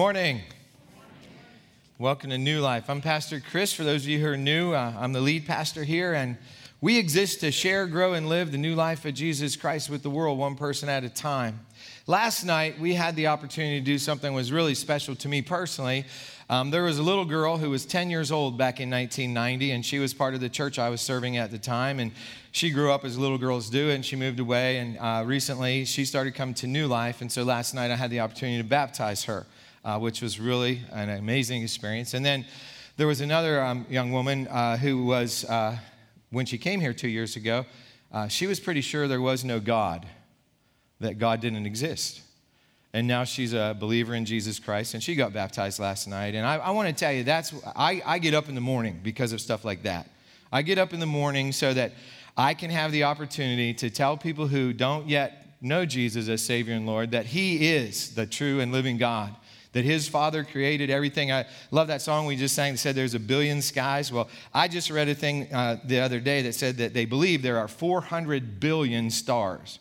Morning. Welcome to New Life. I'm Pastor Chris. For those of you who are new, uh, I'm the lead pastor here, and we exist to share, grow, and live the new life of Jesus Christ with the world, one person at a time. Last night, we had the opportunity to do something that was really special to me personally. Um, there was a little girl who was 10 years old back in 1990, and she was part of the church I was serving at the time. And she grew up as little girls do, and she moved away. And uh, recently, she started coming to New Life. And so last night, I had the opportunity to baptize her uh, which was really an amazing experience. And then there was another um, young woman uh, who was, uh, when she came here two years ago, uh, she was pretty sure there was no God, that God didn't exist. And now she's a believer in Jesus Christ, and she got baptized last night. And I, I want to tell you, that's I, I get up in the morning because of stuff like that. I get up in the morning so that I can have the opportunity to tell people who don't yet know Jesus as Savior and Lord that He is the true and living God that his father created everything. I love that song we just sang that said there's a billion skies. Well, I just read a thing uh, the other day that said that they believe there are 400 billion stars.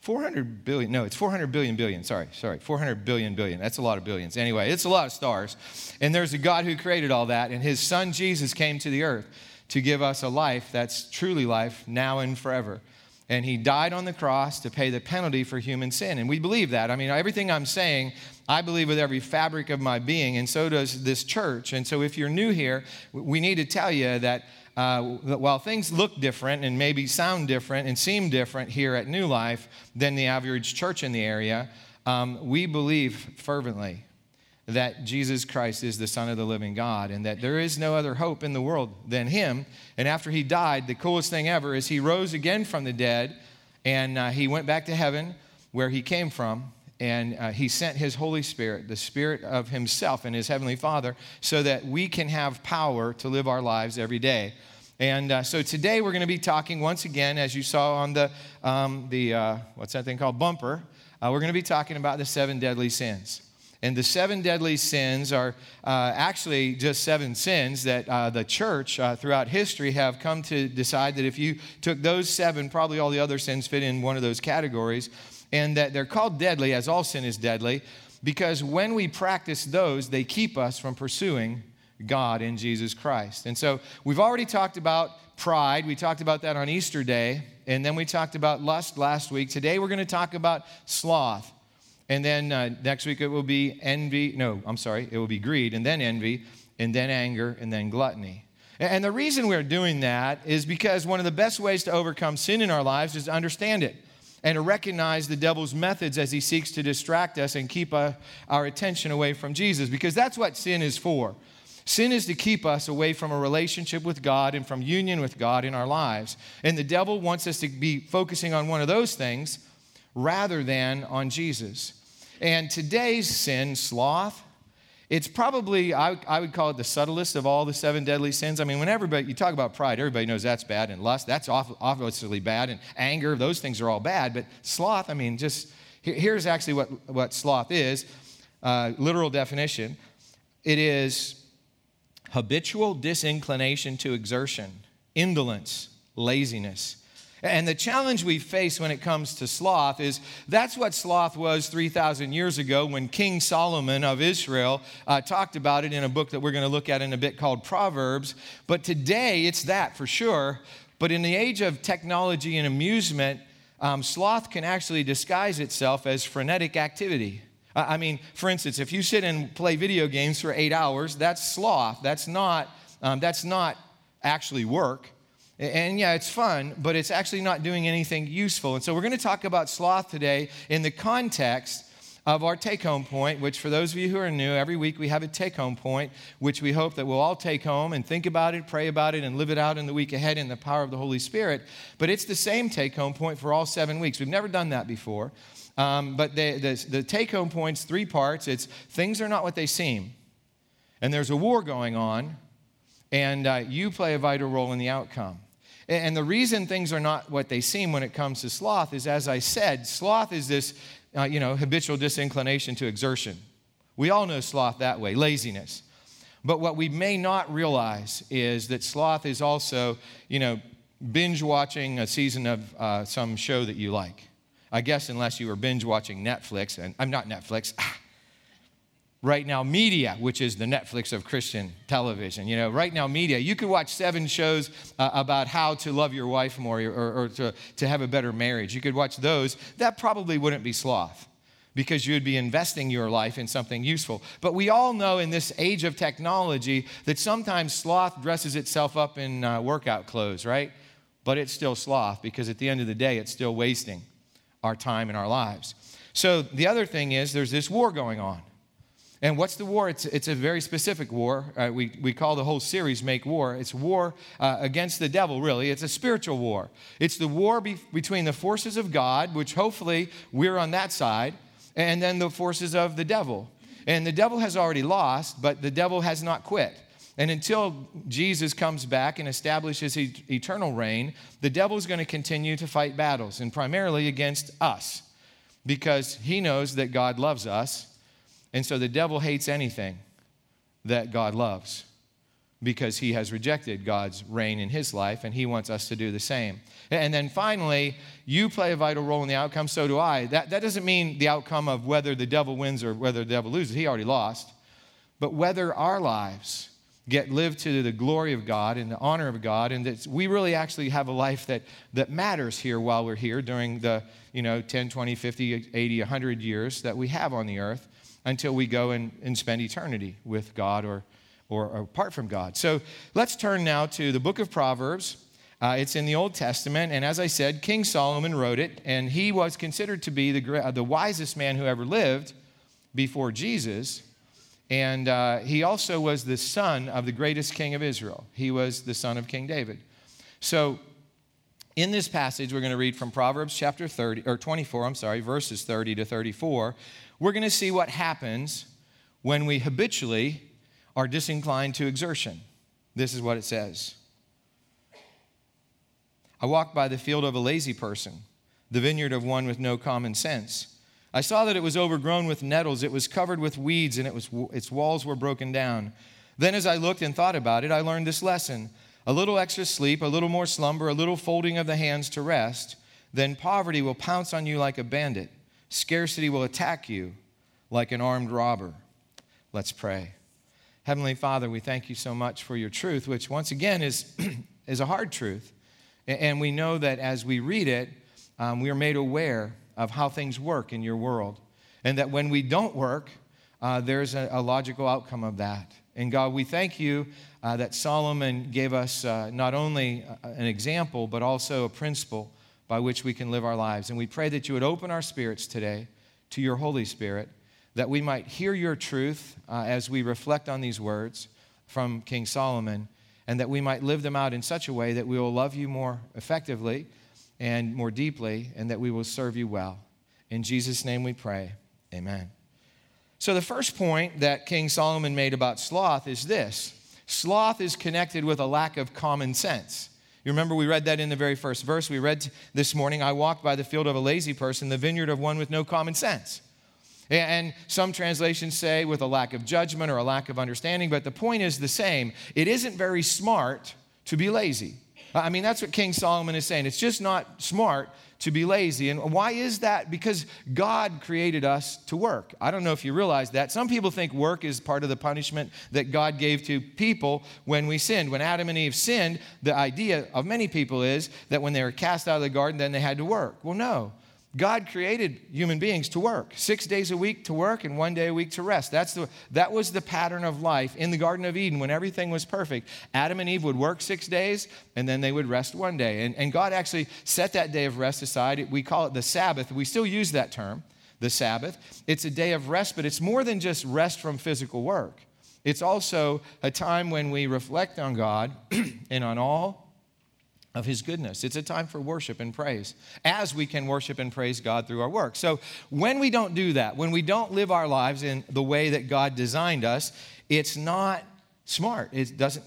400 billion, no, it's 400 billion billion, sorry, sorry, 400 billion billion. That's a lot of billions. Anyway, it's a lot of stars. And there's a God who created all that, and his son Jesus came to the earth to give us a life that's truly life now and forever and he died on the cross to pay the penalty for human sin. And we believe that. I mean, everything I'm saying, I believe with every fabric of my being, and so does this church. And so if you're new here, we need to tell you that. Uh, while things look different and maybe sound different and seem different here at New Life than the average church in the area, um, we believe fervently that Jesus Christ is the Son of the living God and that there is no other hope in the world than Him. And after He died, the coolest thing ever is He rose again from the dead and uh, He went back to heaven where He came from. And uh, he sent his Holy Spirit, the Spirit of Himself and His Heavenly Father, so that we can have power to live our lives every day. And uh, so today we're going to be talking once again, as you saw on the, um, the uh, what's that thing called, bumper, uh, we're going to be talking about the seven deadly sins. And the seven deadly sins are uh, actually just seven sins that uh, the church uh, throughout history have come to decide that if you took those seven, probably all the other sins fit in one of those categories. And that they're called deadly, as all sin is deadly, because when we practice those, they keep us from pursuing God in Jesus Christ. And so we've already talked about pride. We talked about that on Easter Day. And then we talked about lust last week. Today we're going to talk about sloth. And then uh, next week it will be envy. No, I'm sorry, it will be greed, and then envy, and then anger, and then gluttony. And the reason we're doing that is because one of the best ways to overcome sin in our lives is to understand it and to recognize the devil's methods as he seeks to distract us and keep our attention away from Jesus, because that's what sin is for. Sin is to keep us away from a relationship with God and from union with God in our lives. And the devil wants us to be focusing on one of those things rather than on Jesus. And today's sin, sloth, it's probably, I, I, would call it the subtlest of all the seven deadly sins. I mean, when everybody, you talk about pride, everybody knows that's bad, and lust, that's obviously bad, and anger, those things are all bad. But sloth, I mean, just here's actually what, what sloth is uh, literal definition it is habitual disinclination to exertion, indolence, laziness, and the challenge we face when it comes to sloth is that's what sloth was 3,000 years ago when King Solomon of Israel uh, talked about it in a book that we're going to look at in a bit called Proverbs. But today it's that for sure. But in the age of technology and amusement, um, sloth can actually disguise itself as frenetic activity. I mean, for instance, if you sit and play video games for eight hours, that's sloth. That's not, um, that's not actually work. And yeah, it's fun, but it's actually not doing anything useful. And so we're going to talk about sloth today in the context of our take home point, which for those of you who are new, every week we have a take home point, which we hope that we'll all take home and think about it, pray about it, and live it out in the week ahead in the power of the Holy Spirit. But it's the same take home point for all seven weeks. We've never done that before. Um, but the, the, the take home point's three parts it's things are not what they seem, and there's a war going on, and uh, you play a vital role in the outcome. And the reason things are not what they seem when it comes to sloth is, as I said, sloth is this, uh, you know, habitual disinclination to exertion. We all know sloth that way, laziness. But what we may not realize is that sloth is also, you know, binge watching a season of uh, some show that you like. I guess unless you were binge watching Netflix, and I'm not Netflix. Right Now Media, which is the Netflix of Christian television. You know, Right Now Media, you could watch seven shows uh, about how to love your wife more or, or to, to have a better marriage. You could watch those. That probably wouldn't be sloth because you would be investing your life in something useful. But we all know in this age of technology that sometimes sloth dresses itself up in uh, workout clothes, right? But it's still sloth because at the end of the day, it's still wasting our time and our lives. So the other thing is there's this war going on. And what's the war? It's, it's a very specific war. Uh, we, we call the whole series Make War. It's war uh, against the devil, really. It's a spiritual war. It's the war be- between the forces of God, which hopefully we're on that side, and then the forces of the devil. And the devil has already lost, but the devil has not quit. And until Jesus comes back and establishes his eternal reign, the devil is going to continue to fight battles, and primarily against us, because he knows that God loves us and so the devil hates anything that God loves because he has rejected God's reign in his life and he wants us to do the same. And then finally, you play a vital role in the outcome, so do I. That, that doesn't mean the outcome of whether the devil wins or whether the devil loses. He already lost. But whether our lives get lived to the glory of God and the honor of God, and that we really actually have a life that, that matters here while we're here during the you know, 10, 20, 50, 80, 100 years that we have on the earth until we go and, and spend eternity with God or, or, apart from God. So let's turn now to the book of Proverbs. Uh, it's in the Old Testament, and as I said, King Solomon wrote it, and he was considered to be the, uh, the wisest man who ever lived before Jesus. And uh, he also was the son of the greatest king of Israel. He was the son of King David. So, in this passage, we're going to read from Proverbs chapter 30, or 24, I'm sorry, verses 30 to 34 we're going to see what happens when we habitually are disinclined to exertion. This is what it says I walked by the field of a lazy person, the vineyard of one with no common sense. I saw that it was overgrown with nettles, it was covered with weeds, and it was, its walls were broken down. Then, as I looked and thought about it, I learned this lesson a little extra sleep, a little more slumber, a little folding of the hands to rest, then poverty will pounce on you like a bandit. Scarcity will attack you like an armed robber. Let's pray. Heavenly Father, we thank you so much for your truth, which once again is, is a hard truth. And we know that as we read it, um, we are made aware of how things work in your world. And that when we don't work, uh, there's a, a, logical outcome of that. And God, we thank you uh, that Solomon gave us uh, not only an example, but also a principle by which we can live our lives. And we pray that you would open our spirits today to your Holy Spirit, that we might hear your truth uh, as we reflect on these words from King Solomon, and that we might live them out in such a way that we will love you more effectively and more deeply, and that we will serve you well. In Jesus' name we pray. Amen. So, the first point that King Solomon made about sloth is this sloth is connected with a lack of common sense. You remember we read that in the very first verse. We read this morning, I walked by the field of a lazy person, the vineyard of one with no common sense. And some translations say with a lack of judgment or a lack of understanding, but the point is the same. It isn't very smart to be lazy. I mean, that's what King Solomon is saying. It's just not smart to be lazy. And why is that? Because God created us to work. I don't know if you realize that. Some people think work is part of the punishment that God gave to people when we sinned. When Adam and Eve sinned, the idea of many people is that when they were cast out of the garden, then they had to work. Well, no. God created human beings to work, six days a week to work and one day a week to rest. That's the, that was the pattern of life in the Garden of Eden when everything was perfect. Adam and Eve would work six days and then they would rest one day. And, and God actually set that day of rest aside. We call it the Sabbath. We still use that term, the Sabbath. It's a day of rest, but it's more than just rest from physical work. It's also a time when we reflect on God and on all of his goodness. It's a time for worship and praise as we can worship and praise God through our work. So when we don't do that, when we don't live our lives in the way that God designed us, it's not smart. It doesn't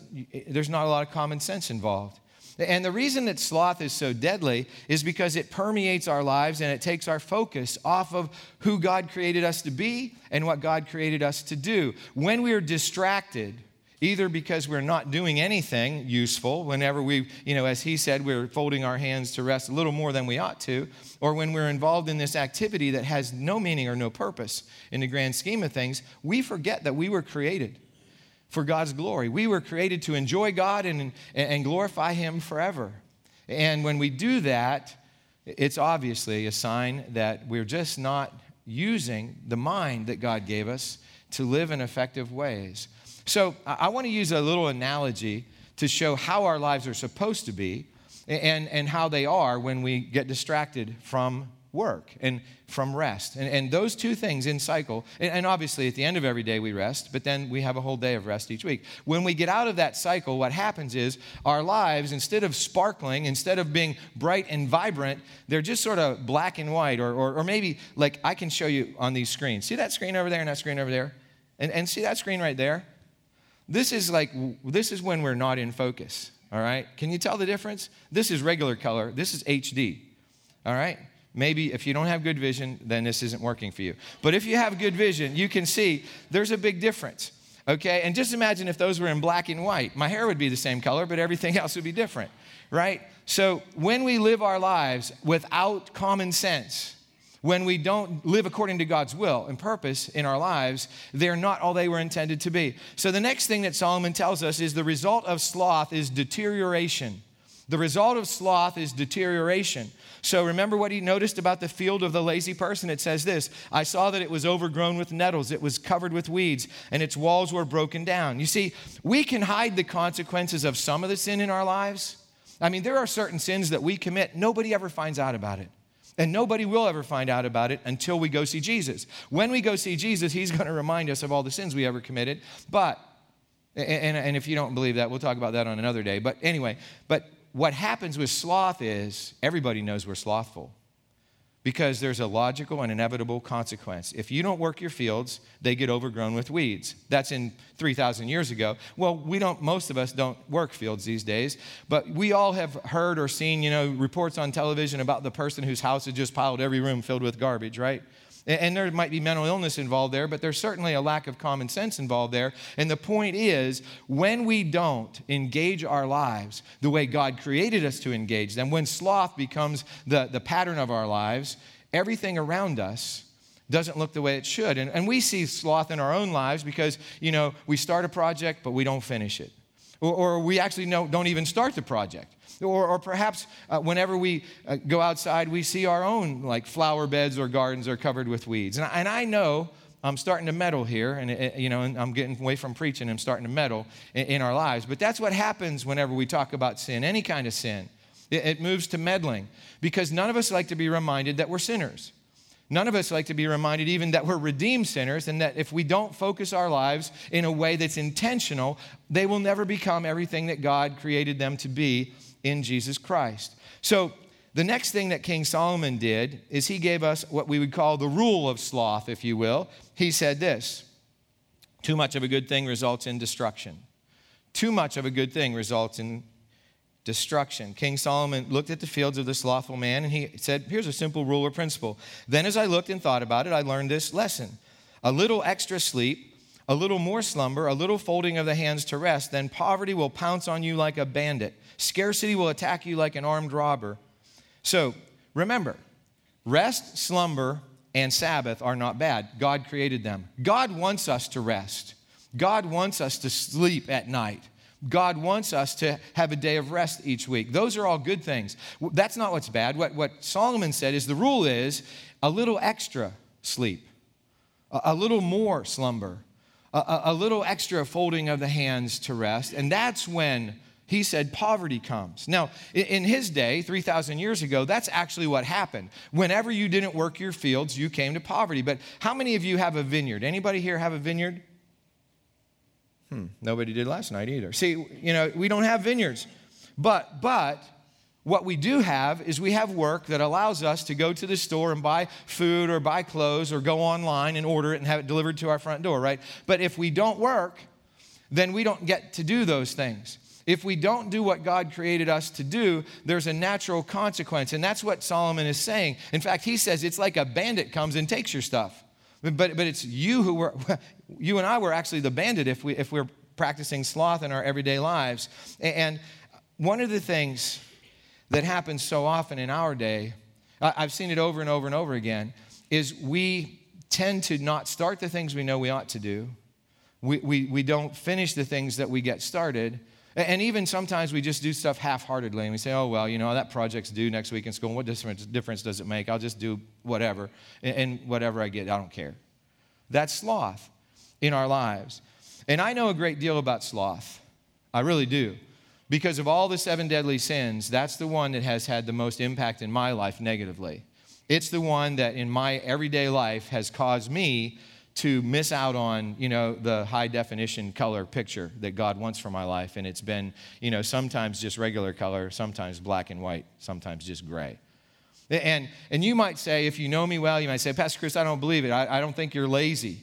there's not a lot of common sense involved. And the reason that sloth is so deadly is because it permeates our lives and it takes our focus off of who God created us to be and what God created us to do. When we are distracted either because we're not doing anything useful whenever we, you know, as he said, we're folding our hands to rest a little more than we ought to, or when we're involved in this activity that has no meaning or no purpose in the grand scheme of things, we forget that we were created for God's glory. We were created to enjoy God and, and glorify Him forever. And when we do that, it's obviously a sign that we're just not using the mind that God gave us to live in effective ways. So I want to use a little analogy to show how our lives are supposed to be and, and how they are when we get distracted from work and from rest. And, and those two things in cycle, and, obviously at the end of every day we rest, but then we have a whole day of rest each week. When we get out of that cycle, what happens is our lives, instead of sparkling, instead of being bright and vibrant, they're just sort of black and white, or, or, or maybe like I can show you on these screens. See that screen over there and that screen over there? And, and see that screen right there? This is like, this is when we're not in focus, all right? Can you tell the difference? This is regular color, this is HD, all right? Maybe if you don't have good vision, then this isn't working for you. But if you have good vision, you can see there's a big difference. Okay? And just imagine if those were in black and white. My hair would be the same color, but everything else would be different, right? So when we live our lives without common sense, when we don't live according to God's will and purpose in our lives, they're not all they were intended to be. So the next thing that Solomon tells us is the result of sloth is deterioration. The result of sloth is deterioration. So remember what he noticed about the field of the lazy person? It says this I saw that it was overgrown with nettles, it was covered with weeds, and its walls were broken down. You see, we can hide the consequences of some of the sin in our lives. I mean, there are certain sins that we commit, nobody ever finds out about it. And nobody will ever find out about it until we go see Jesus. When we go see Jesus, he's going to remind us of all the sins we ever committed. But, and, and if you don't believe that, we'll talk about that on another day. But anyway, but what happens with sloth is everybody knows we're slothful because there's a logical and inevitable consequence. If you don't work your fields, they get overgrown with weeds. That's in 3,000 years ago. Well, we don't, most of us don't work fields these days, but we all have heard or seen, you know, reports on television about the person whose house has just piled every room filled with garbage, right? And there might be mental illness involved there, but there's certainly a lack of common sense involved there. And the point is, when we don't engage our lives the way God created us to engage them, when sloth becomes the, the pattern of our lives, everything around us doesn't look the way it should. And, and we see sloth in our own lives because, you know, we start a project, but we don't finish it. Or, or we actually know, don't even start the project. Or, or perhaps uh, whenever we uh, go outside, we see our own like flower beds or gardens are covered with weeds. And I, and I know I'm starting to meddle here, and it, you know, and I'm getting away from preaching. I'm starting to meddle in, in, our lives. But that's what happens whenever we talk about sin, any kind of sin. It, it moves to meddling because none of us like to be reminded that we're sinners. None of us like to be reminded even that we're redeemed sinners and that if we don't focus our lives in a way that's intentional, they will never become everything that God created them to be in Jesus Christ. So, the next thing that King Solomon did is he gave us what we would call the rule of sloth, if you will. He said this Too much of a good thing results in destruction. Too much of a good thing results in destruction. King Solomon looked at the fields of the slothful man and he said, Here's a simple rule or principle. Then, as I looked and thought about it, I learned this lesson a little extra sleep a little more slumber, a little folding of the hands to rest, then poverty will pounce on you like a bandit. Scarcity will attack you like an armed robber. So remember, rest, slumber, and Sabbath are not bad. God created them. God wants us to rest. God wants us to sleep at night. God wants us to have a day of rest each week. Those are all good things. That's not what's bad. What, what Solomon said is the rule is a little extra sleep, a, a little more slumber, a, a little extra folding of the hands to rest. And that's when he said poverty comes. Now, in his day, 3,000 years ago, that's actually what happened. Whenever you didn't work your fields, you came to poverty. But how many of you have a vineyard? Anybody here have a vineyard? Hmm, nobody did last night either. See, you know, we don't have vineyards. But, but, what we do have is we have work that allows us to go to the store and buy food or buy clothes or go online and order it and have it delivered to our front door, right? But if we don't work, then we don't get to do those things. If we don't do what God created us to do, there's a natural consequence. And that's what Solomon is saying. In fact, he says it's like a bandit comes and takes your stuff. But, but it's you who were, you and I were actually the bandit if, we, if we're practicing sloth in our everyday lives. And one of the things that happens so often in our day, I've seen it over and over and over again, is we tend to not start the things we know we ought to do. We, we, we don't finish the things that we get started. And even sometimes we just do stuff half heartedly and we say, oh, well, you know, that project's due next week in school. What difference, does it make? I'll just do whatever. And whatever I get, I don't care. That's sloth in our lives. And I know a great deal about sloth. I really do. Because of all the seven deadly sins, that's the one that has had the most impact in my life negatively. It's the one that in my everyday life has caused me to miss out on, you know, the high definition color picture that God wants for my life. And it's been, you know, sometimes just regular color, sometimes black and white, sometimes just gray. And, and you might say, if you know me well, you might say, Pastor Chris, I don't believe it. I, I don't think you're lazy.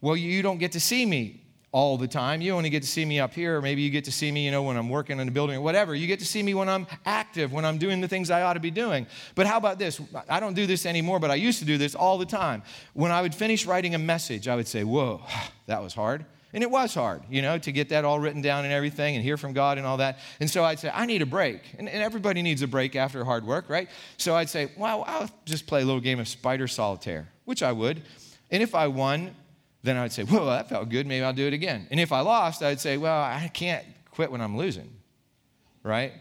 Well, you don't get to see me all the time. You only get to see me up here, maybe you get to see me, you know, when I'm working in a building or whatever. You get to see me when I'm active, when I'm doing the things I ought to be doing. But how about this? I don't do this anymore, but I used to do this all the time. When I would finish writing a message, I would say, Whoa, that was hard. And it was hard, you know, to get that all written down and everything and hear from God and all that. And so I'd say, I need a break. And, and everybody needs a break after hard work, right? So I'd say, well, I'll just play a little game of spider solitaire, which I would. And if I won, then I'd say, whoa, that felt good. Maybe I'll do it again. And if I lost, I'd say, well, I can't quit when I'm losing, right?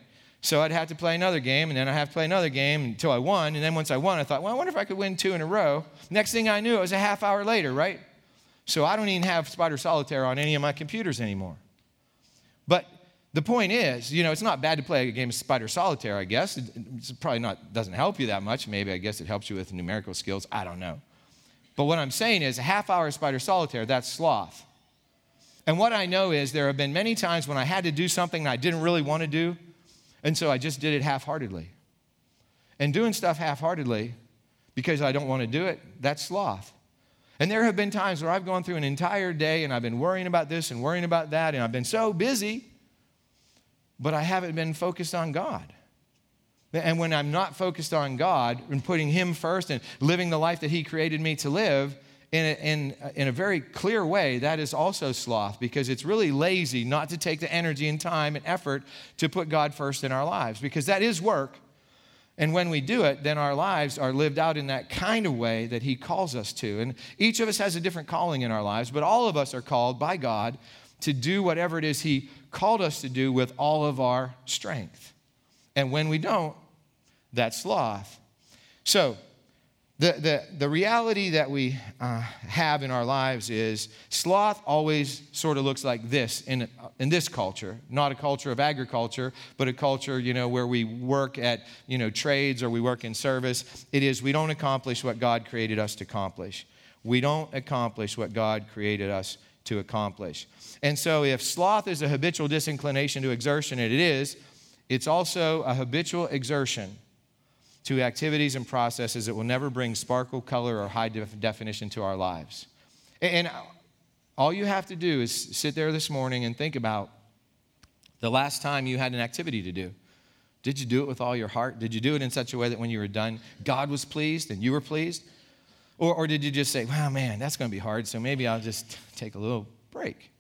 So I'd have to play another game, and then I'd have to play another game until I won. And then once I won, I thought, well, I wonder if I could win two in a row. Next thing I knew, it was a half hour later, right? So I don't even have Spider Solitaire on any of my computers anymore. But the point is, you know, it's not bad to play a game of Spider Solitaire, I guess. It's probably not, doesn't help you that much. Maybe I guess it helps you with numerical skills. I don't know. But what I'm saying is, a half hour spider solitaire, that's sloth. And what I know is there have been many times when I had to do something I didn't really want to do, and so I just did it half heartedly. And doing stuff half heartedly because I don't want to do it, that's sloth. And there have been times where I've gone through an entire day and I've been worrying about this and worrying about that, and I've been so busy, but I haven't been focused on God. And when I'm not focused on God and putting Him first and living the life that He created me to live in a, in, uh, in a very clear way, that is also sloth because it's really lazy not to take the energy and time and effort to put God first in our lives because that is work. And when we do it, then our lives are lived out in that kind of way that He calls us to. And each of us has a different calling in our lives, but all of us are called by God to do whatever it is He called us to do with all of our strength. And when we don't, that's sloth. So, the, the, the reality that we uh, have in our lives is sloth always sort of looks like this in, in this culture. Not a culture of agriculture but a culture you know where we work at you know trades or we work in service. It is we don't accomplish what god created us to accomplish. We don't accomplish what god created us to accomplish. And so if sloth is a habitual disinclination to exertion and it is. It's also a habitual exertion to activities and processes that will never bring sparkle, color, or high def- definition to our lives. And all you have to do is sit there this morning and think about the last time you had an activity to do. Did you do it with all your heart? Did you do it in such a way that when you were done, God was pleased and you were pleased? Or, or did you just say, wow, man, that's going to be hard, so maybe I'll just take a little break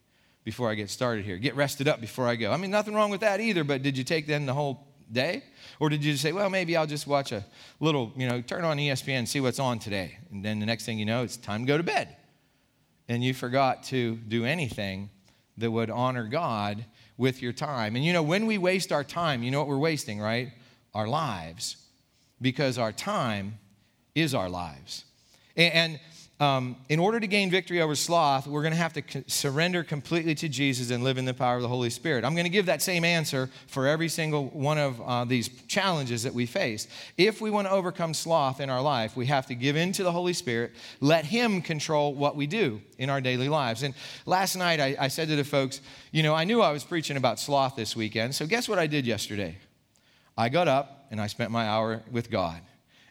before I get started here? Get rested up before I go. I mean, nothing wrong with that either, but did you take then the whole day? Or did you just say, well, maybe I'll just watch a little, you know, turn on ESPN and see what's on today? And then the next thing you know, it's time to go to bed. And you forgot to do anything that would honor God with your time. And you know, when we waste our time, you know what we're wasting, right? Our lives. Because our time is our lives. And, um, in order to gain victory over sloth, we're going to have to co- surrender completely to Jesus and live in the power of the Holy Spirit. I'm going to give that same answer for every single one of uh, these challenges that we face. If we want to overcome sloth in our life, we have to give in to the Holy Spirit, let Him control what we do in our daily lives. And last night I, I said to the folks, you know, I knew I was preaching about sloth this weekend, so guess what I did yesterday? I got up and I spent my hour with God.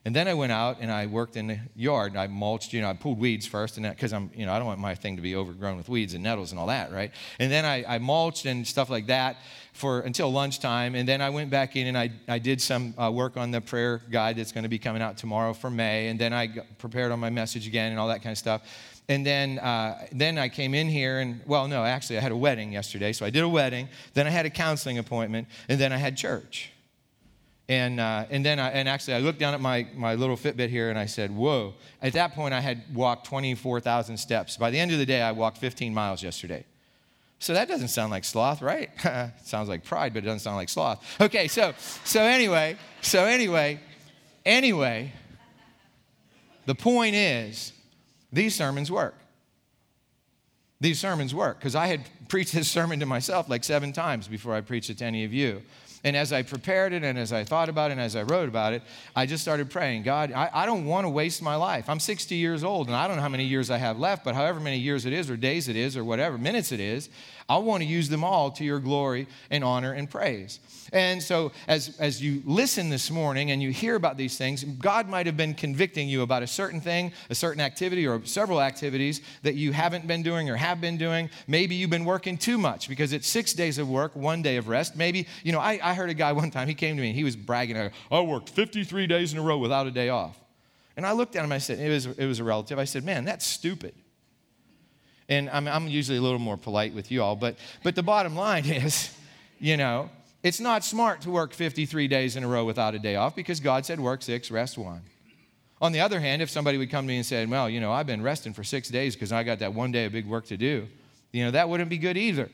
And then I went out and I worked in the yard. And I mulched, you know, I pulled weeds first, and because I'm, you know, I don't want my thing to be overgrown with weeds and nettles and all that, right? And then I, I mulched and stuff like that for until lunchtime. And then I went back in and I, I did some uh, work on the prayer guide that's going to be coming out tomorrow for May. And then I prepared on my message again and all that kind of stuff. and then, uh, then I came in here, and well, no, actually, I had a wedding yesterday. So I did a wedding, then I had a counseling appointment, and then I had church. And, uh, and then I, and actually, I looked down at my, my little Fitbit here and I said, Whoa. At that point, I had walked 24,000 steps. By the end of the day, I walked 15 miles yesterday. So that doesn't sound like sloth, right? sounds like pride, but it doesn't sound like sloth. Okay, so, so anyway, so anyway, anyway, the point is, these sermons work. These sermons work because I had preached this sermon to myself like seven times before I preached it to any of you. And as I prepared it and as I thought about it and as I wrote about it, I just started praying God, I, I don't want to waste my life. I'm 60 years old and I don't know how many years I have left, but however many years it is, or days it is, or whatever, minutes it is, I want to use them all to your glory and honor and praise. And so, as, as you listen this morning and you hear about these things, God might have been convicting you about a certain thing, a certain activity, or several activities that you haven't been doing or have been doing. Maybe you've been working too much because it's six days of work, one day of rest. Maybe, you know, I, I heard a guy one time, he came to me and he was bragging, I worked 53 days in a row without a day off. And I looked at him, I said, it was, it was a relative. I said, man, that's stupid. And I'm, I'm usually a little more polite with you all, but, but the bottom line is, you know, it's not smart to work 53 days in a row without a day off because God said work six, rest one. On the other hand, if somebody would come to me and say, Well, you know, I've been resting for six days because I got that one day of big work to do, you know, that wouldn't be good either.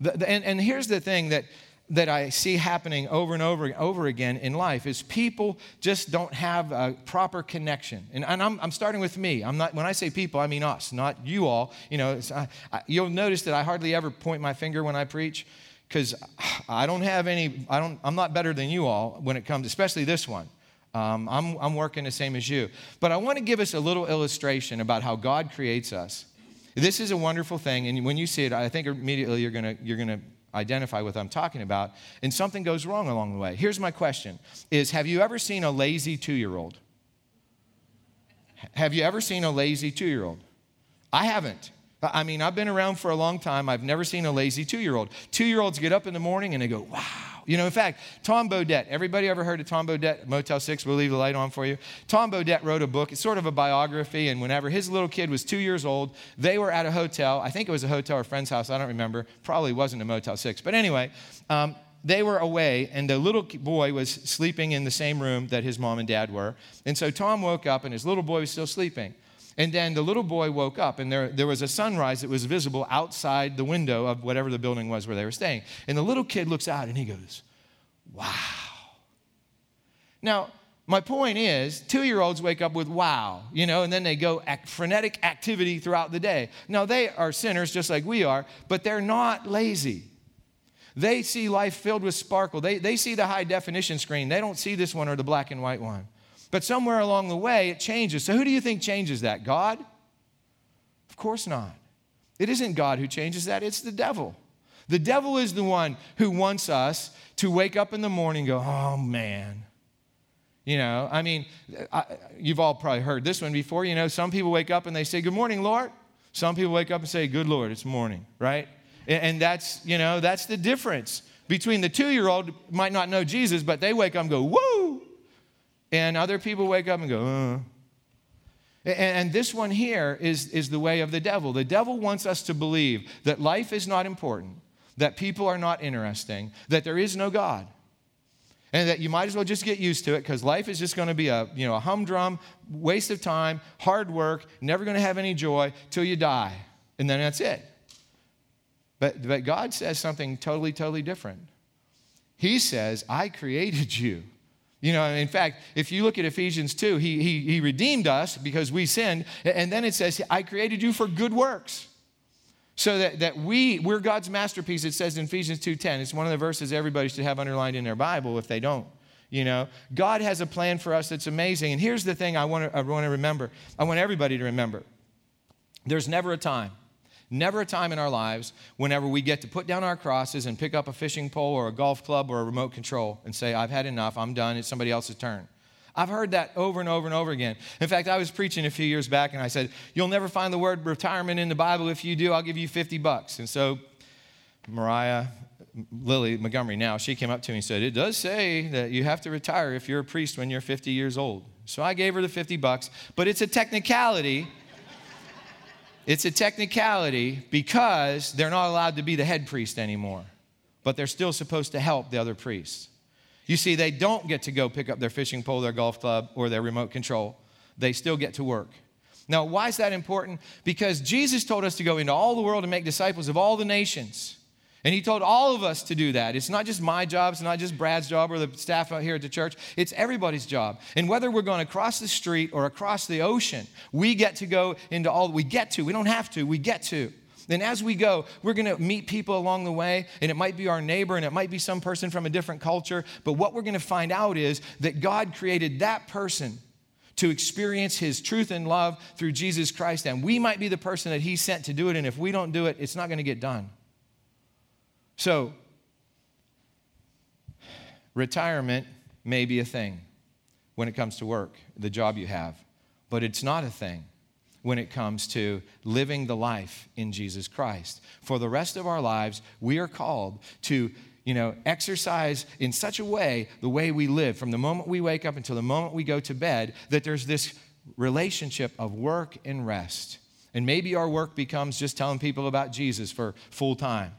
The, the, and, and here's the thing that, that I see happening over and over and over again in life is people just don't have a proper connection. And, and I'm, I'm, starting with me. I'm not, when I say people, I mean us, not you all. You know, I, I, you'll notice that I hardly ever point my finger when I preach because I don't have any, I don't, I'm not better than you all when it comes, especially this one. Um, I'm, I'm working the same as you. But I want to give us a little illustration about how God creates us. This is a wonderful thing, and when you see it, I think immediately you're going you're gonna identify what I'm talking about, and something goes wrong along the way. Here's my question is have you ever seen a lazy two-year-old? Have you ever seen a lazy two-year-old? I haven't. I mean, I've been around for a long time. I've never seen a lazy two year old. Two year olds get up in the morning and they go, wow. You know, in fact, Tom Bodett, everybody ever heard of Tom Bodett, Motel 6? We'll leave the light on for you. Tom Bodett wrote a book. It's sort of a biography. And whenever his little kid was two years old, they were at a hotel. I think it was a hotel or friend's house. I don't remember. Probably wasn't a Motel 6. But anyway, um, they were away, and the little boy was sleeping in the same room that his mom and dad were. And so Tom woke up, and his little boy was still sleeping. And then the little boy woke up, and there, there was a sunrise that was visible outside the window of whatever the building was where they were staying. And the little kid looks out and he goes, Wow. Now, my point is, two year olds wake up with wow, you know, and then they go act, frenetic activity throughout the day. Now, they are sinners just like we are, but they're not lazy. They see life filled with sparkle. They, they see the high definition screen. They don't see this one or the black and white one. But somewhere along the way, it changes. So who do you think changes that? God? Of course not. It isn't God who changes that, it's the devil. The devil is the one who wants us to wake up in the morning go, oh man. You know, I mean, I, you've all probably heard this one before. You know, some people wake up and they say, Good morning, Lord. Some people wake up and say, Good Lord, it's morning, right? And, and that's, you know, that's the difference between the two year old might not know Jesus, but they wake up and go, Woo! And other people wake up and go, uh. And, and this one here is, is the way of the devil. The devil wants us to believe that life is not important, that people are not interesting, that there is no God. And that you might as well just get used to it because life is just going to be a, you know, a humdrum, waste of time, hard work, never going to have any joy till you die. And then that's it. But, but God says something totally, totally different. He says, I created you. You know, in fact, if you look at Ephesians 2, he, he, he redeemed us because we sinned. And then it says, I created you for good works. So that, that we, we're God's masterpiece, it says in Ephesians 2.10. It's one of the verses everybody should have underlined in their Bible if they don't. You know, God has a plan for us that's amazing. And here's the thing I want to, I want to remember. I want everybody to remember. There's never a time Never a time in our lives whenever we get to put down our crosses and pick up a fishing pole or a golf club or a remote control and say, I've had enough, I'm done, it's somebody else's turn. I've heard that over and over and over again. In fact, I was preaching a few years back and I said, You'll never find the word retirement in the Bible. If you do, I'll give you 50 bucks. And so Mariah, Lily Montgomery now, she came up to me and said, It does say that you have to retire if you're a priest when you're 50 years old. So I gave her the 50 bucks, but it's a technicality It's a technicality because they're not allowed to be the head priest anymore, but they're still supposed to help the other priests. You see, they don't get to go pick up their fishing pole, their golf club, or their remote control. They still get to work. Now, why is that important? Because Jesus told us to go into all the world and make disciples of all the nations. And he told all of us to do that. It's not just my job, it's not just Brad's job or the staff out here at the church. It's everybody's job. And whether we're going across the street or across the ocean, we get to go into all we get to. We don't have to, we get to. And as we go, we're going to meet people along the way, and it might be our neighbor, and it might be some person from a different culture. But what we're going to find out is that God created that person to experience his truth and love through Jesus Christ. And we might be the person that he sent to do it. And if we don't do it, it's not going to get done. So, retirement may be a thing when it comes to work, the job you have, but it's not a thing when it comes to living the life in Jesus Christ. For the rest of our lives, we are called to you know, exercise in such a way the way we live from the moment we wake up until the moment we go to bed that there's this relationship of work and rest. And maybe our work becomes just telling people about Jesus for full time.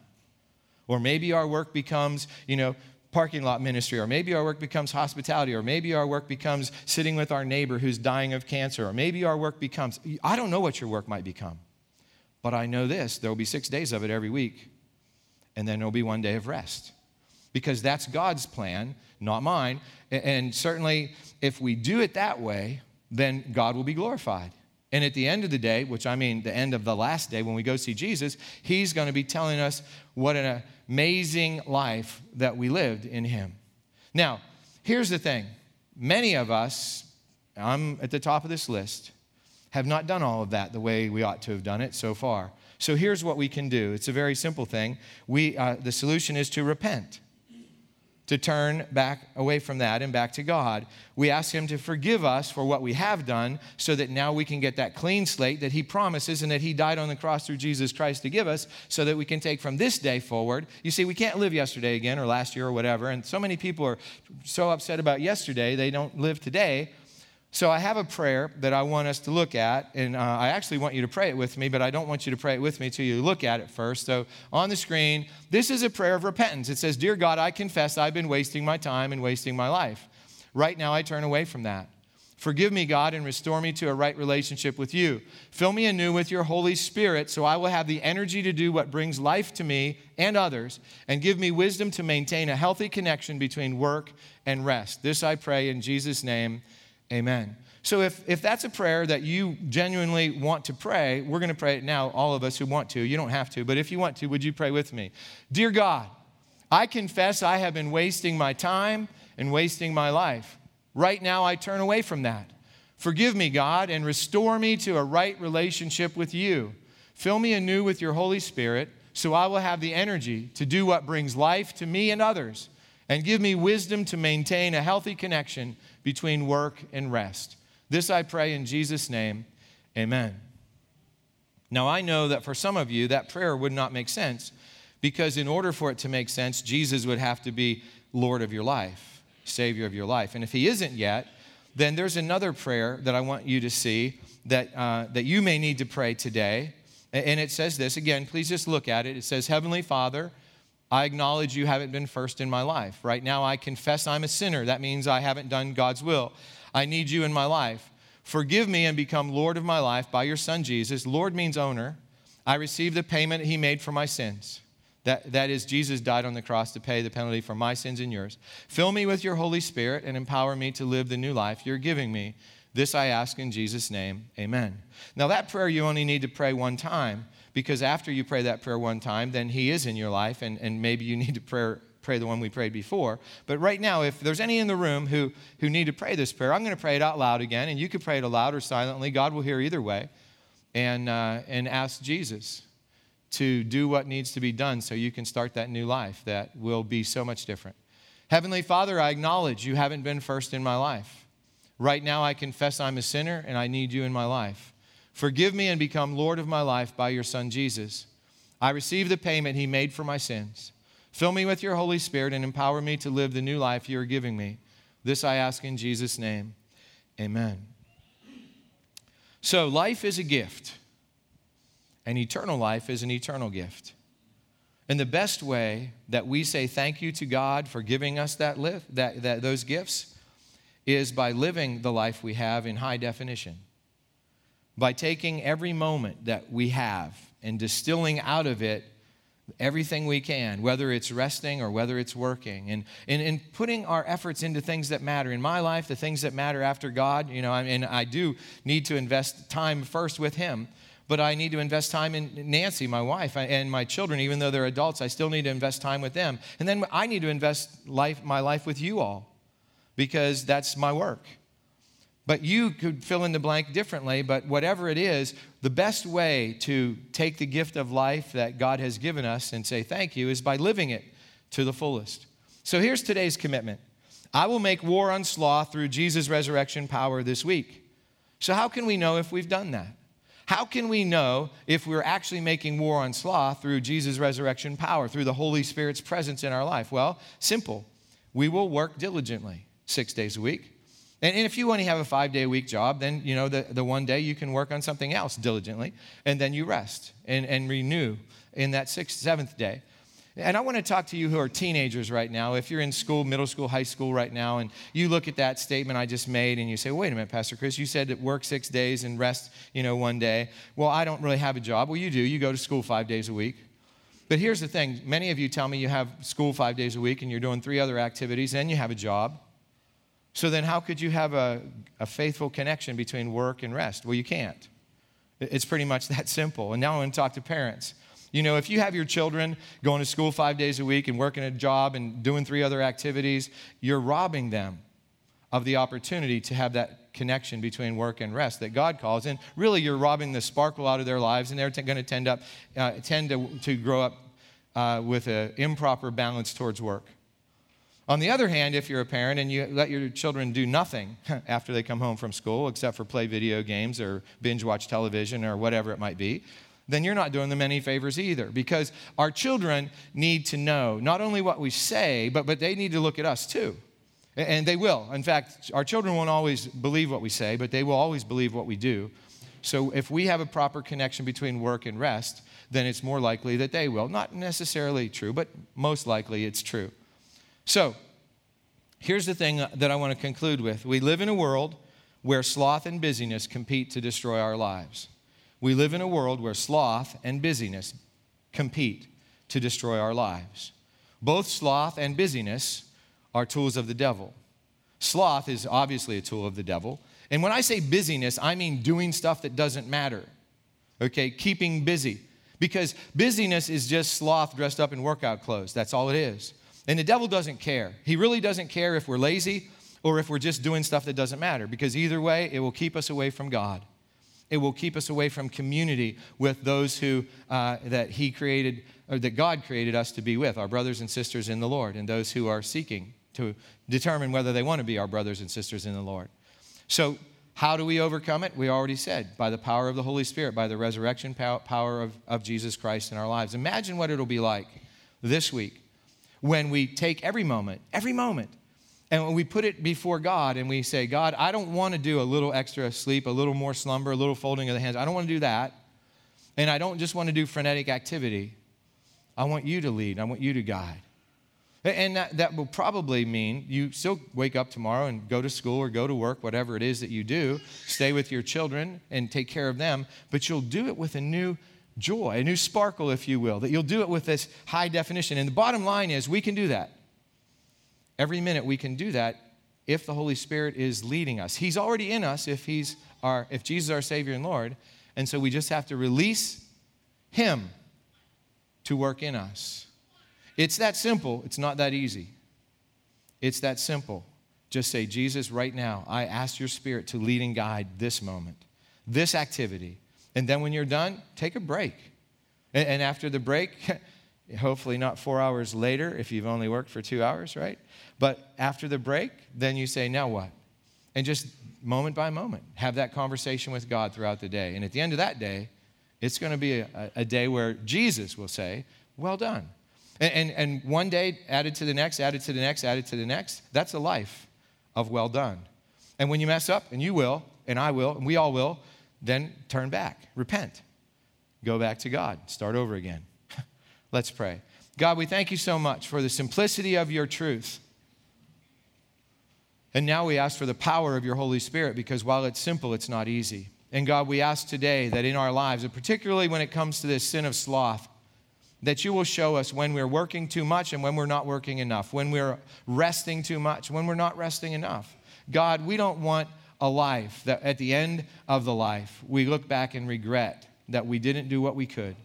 Or maybe our work becomes, you know, parking lot ministry, or maybe our work becomes hospitality, or maybe our work becomes sitting with our neighbor who's dying of cancer, or maybe our work becomes, I don't know what your work might become, but I know this there will be six days of it every week, and then there'll be one day of rest. Because that's God's plan, not mine. And certainly, if we do it that way, then God will be glorified. And at the end of the day, which I mean the end of the last day when we go see Jesus, he's going to be telling us what an amazing life that we lived in him. Now, here's the thing many of us, I'm at the top of this list, have not done all of that the way we ought to have done it so far. So here's what we can do it's a very simple thing. We, uh, the solution is to repent to turn back away from that and back to God. We ask Him to forgive us for what we have done so that now we can get that clean slate that He promises and that He died on the cross through Jesus Christ to give us so that we can take from this day forward. You see, we can't live yesterday again or last year or whatever. And so many people are so upset about yesterday, they don't live today. So I have a prayer that I want us to look at, and uh, I actually want you to pray it with me, but I don't want you to pray it with me until you look at it first. So on the screen, this is a prayer of repentance. It says, Dear God, I confess I've been wasting my time and wasting my life. Right now, I turn away from that. Forgive me, God, and restore me to a right relationship with you. Fill me anew with your Holy Spirit so I will have the energy to do what brings life to me and others, and give me wisdom to maintain a healthy connection between work and rest. This I pray in Jesus' name. Amen. So if, if that's a prayer that you genuinely want to pray, we're going to pray it now, all of us who want to. You don't have to, but if you want to, would you pray with me? Dear God, I confess I have been wasting my time and wasting my life. Right now, I turn away from that. Forgive me, God, and restore me to a right relationship with you. Fill me anew with your Holy Spirit so I will have the energy to do what brings life to me and others, and give me wisdom to maintain a healthy connection between work and rest. This I pray in Jesus' name. Amen. Now, I know that for some of you, that prayer would not make sense because, in order for it to make sense, Jesus would have to be Lord of your life, Savior of your life. And if He isn't yet, then there's another prayer that I want you to see that, uh, that you may need to pray today. And it says this again, please just look at it. It says, Heavenly Father, I acknowledge you haven't been first in my life. Right now, I confess I'm a sinner. That means I haven't done God's will. I need you in my life. Forgive me and become Lord of my life by your Son Jesus. Lord means owner. I receive the payment he made for my sins. That, that is, Jesus died on the cross to pay the penalty for my sins and yours. Fill me with your Holy Spirit and empower me to live the new life you're giving me. This I ask in Jesus' name. Amen. Now, that prayer you only need to pray one time because after you pray that prayer one time, then He is in your life, and, and maybe you need to pray, pray the one we prayed before. But right now, if there's any in the room who, who need to pray this prayer, I'm going to pray it out loud again, and you can pray it aloud or silently. God will hear either way. And, uh, and ask Jesus to do what needs to be done so you can start that new life that will be so much different. Heavenly Father, I acknowledge you haven't been first in my life. Right now, I confess I'm a sinner and I need you in my life. Forgive me and become Lord of my life by your Son Jesus. I receive the payment he made for my sins. Fill me with your Holy Spirit and empower me to live the new life you are giving me. This I ask in Jesus' name. Amen. So, life is a gift. and eternal life is an eternal gift. And the best way that we say thank you to God for giving us that, live, that, that those gifts is by living the life we have in high definition. By taking every moment that we have and distilling out of it everything we can, whether it's resting or whether it's working, and, and, and putting our efforts into things that matter. In my life, the things that matter after God, you know, and I do need to invest time first with Him, but I need to invest time in Nancy, my wife, and my children, even though they're adults, I still need to invest time with them. And then I need to invest life, my life with you all because that's my work. But you could fill in the blank differently, but whatever it is, the best way to take the gift of life that God has given us and say thank you is by living it to the fullest. So here's today's commitment I will make war on sloth through Jesus' resurrection power this week. So, how can we know if we've done that? How can we know if we're actually making war on sloth through Jesus' resurrection power, through the Holy Spirit's presence in our life? Well, simple. We will work diligently six days a week. And, if you only have a five day a week job, then you know the, the one day you can work on something else diligently, and then you rest and, and renew in that sixth, seventh day. And I want to talk to you who are teenagers right now. If you're in school, middle school, high school right now, and you look at that statement I just made and you say, wait a minute, Pastor Chris, you said that work six days and rest, you know, one day. Well, I don't really have a job. Well, you do. You go to school five days a week. But here's the thing many of you tell me you have school five days a week and you're doing three other activities and you have a job. So then, how could you have a, a faithful connection between work and rest? Well, you can't. It's pretty much that simple. And now I want to talk to parents. You know, if you have your children going to school five days a week and working a job and doing three other activities, you're robbing them of the opportunity to have that connection between work and rest that God calls. And really, you're robbing the sparkle out of their lives, and they're t- going to tend, up, uh, tend to, to grow up uh, with an improper balance towards work. On the other hand, if you're a parent and you let your children do nothing after they come home from school except for play video games or binge watch television or whatever it might be, then you're not doing them any favors either because our children need to know not only what we say, but, but they need to look at us too. And they will. In fact, our children won't always believe what we say, but they will always believe what we do. So if we have a proper connection between work and rest, then it's more likely that they will. Not necessarily true, but most likely it's true. So, here's the thing that I want to conclude with we live in a world where sloth and busyness compete to destroy our lives. We live in a world where sloth and busyness compete to destroy our lives. Both sloth and busyness are tools of the devil. Sloth is obviously a tool of the devil. And when I say busyness, I mean doing stuff that doesn't matter. Okay, keeping busy. Because busyness is just sloth dressed up in workout clothes. That's all it is. And the devil doesn't care. He really doesn't care if we're lazy or if we're just doing stuff that doesn't matter, because either way, it will keep us away from God. It will keep us away from community with those who uh, that He created or that God created us to be with, our brothers and sisters in the Lord, and those who are seeking to determine whether they want to be our brothers and sisters in the Lord. So, how do we overcome it? We already said by the power of the Holy Spirit, by the resurrection power of, of Jesus Christ in our lives. Imagine what it'll be like this week when we take every moment, every moment, and when we put it before God and we say, God, I don't want to do a little extra sleep, a little more slumber, a little folding of the hands. I don't want to do that. And I don't just want to do frenetic activity. I want you to lead, I want you to guide. And that, that will probably mean you still wake up tomorrow and go to school or go to work, whatever it is that you do, stay with your children and take care of them, but you'll do it with a new joy, a new sparkle, if you will, that you'll do it with this high definition. And the bottom line is we can do that. Every minute we can do that if the Holy Spirit is leading us. He's already in us if he's our if Jesus is our Savior and Lord. And so we just have to release him to work in us. It's that simple, it's not that easy. It's that simple. Just say, Jesus, right now, I ask your spirit to lead and guide this moment, this activity, and then when you're done, take a break. And, after the break, hopefully not four hours later if you've only worked for two hours, right? But after the break, then you say, now what? And just moment by moment, have that conversation with God throughout the day. And at the end of that day, it's going to be a, a day where Jesus will say, well done. And, and, and one day added to the next, added to the next, added to the next, that's a life of well done. And when you mess up, and you will, and I will, and we all will, then turn back, repent, go back to God, start over again. Let's pray. God, we thank you so much for the simplicity of your truth. And now we ask for the power of your Holy Spirit because while it's simple, it's not easy. And God, we ask today that in our lives, and particularly when it comes to this sin of sloth, that you will show us when we're working too much and when we're not working enough, when we're resting too much, when we're not resting enough. God, we don't want a life that at the end of the life, we look back and regret that we didn't do what we could.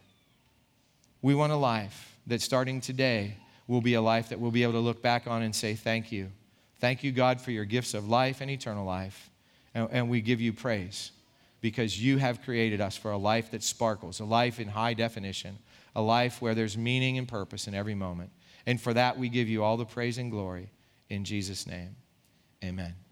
We want a life that starting today will be a life that we'll be able to look back on and say, Thank you. Thank you, God, for your gifts of life and eternal life. And, and we give you praise because you have created us for a life that sparkles, a life in high definition, a life where there's meaning and purpose in every moment. And for that, we give you all the praise and glory in Jesus' name. Amen.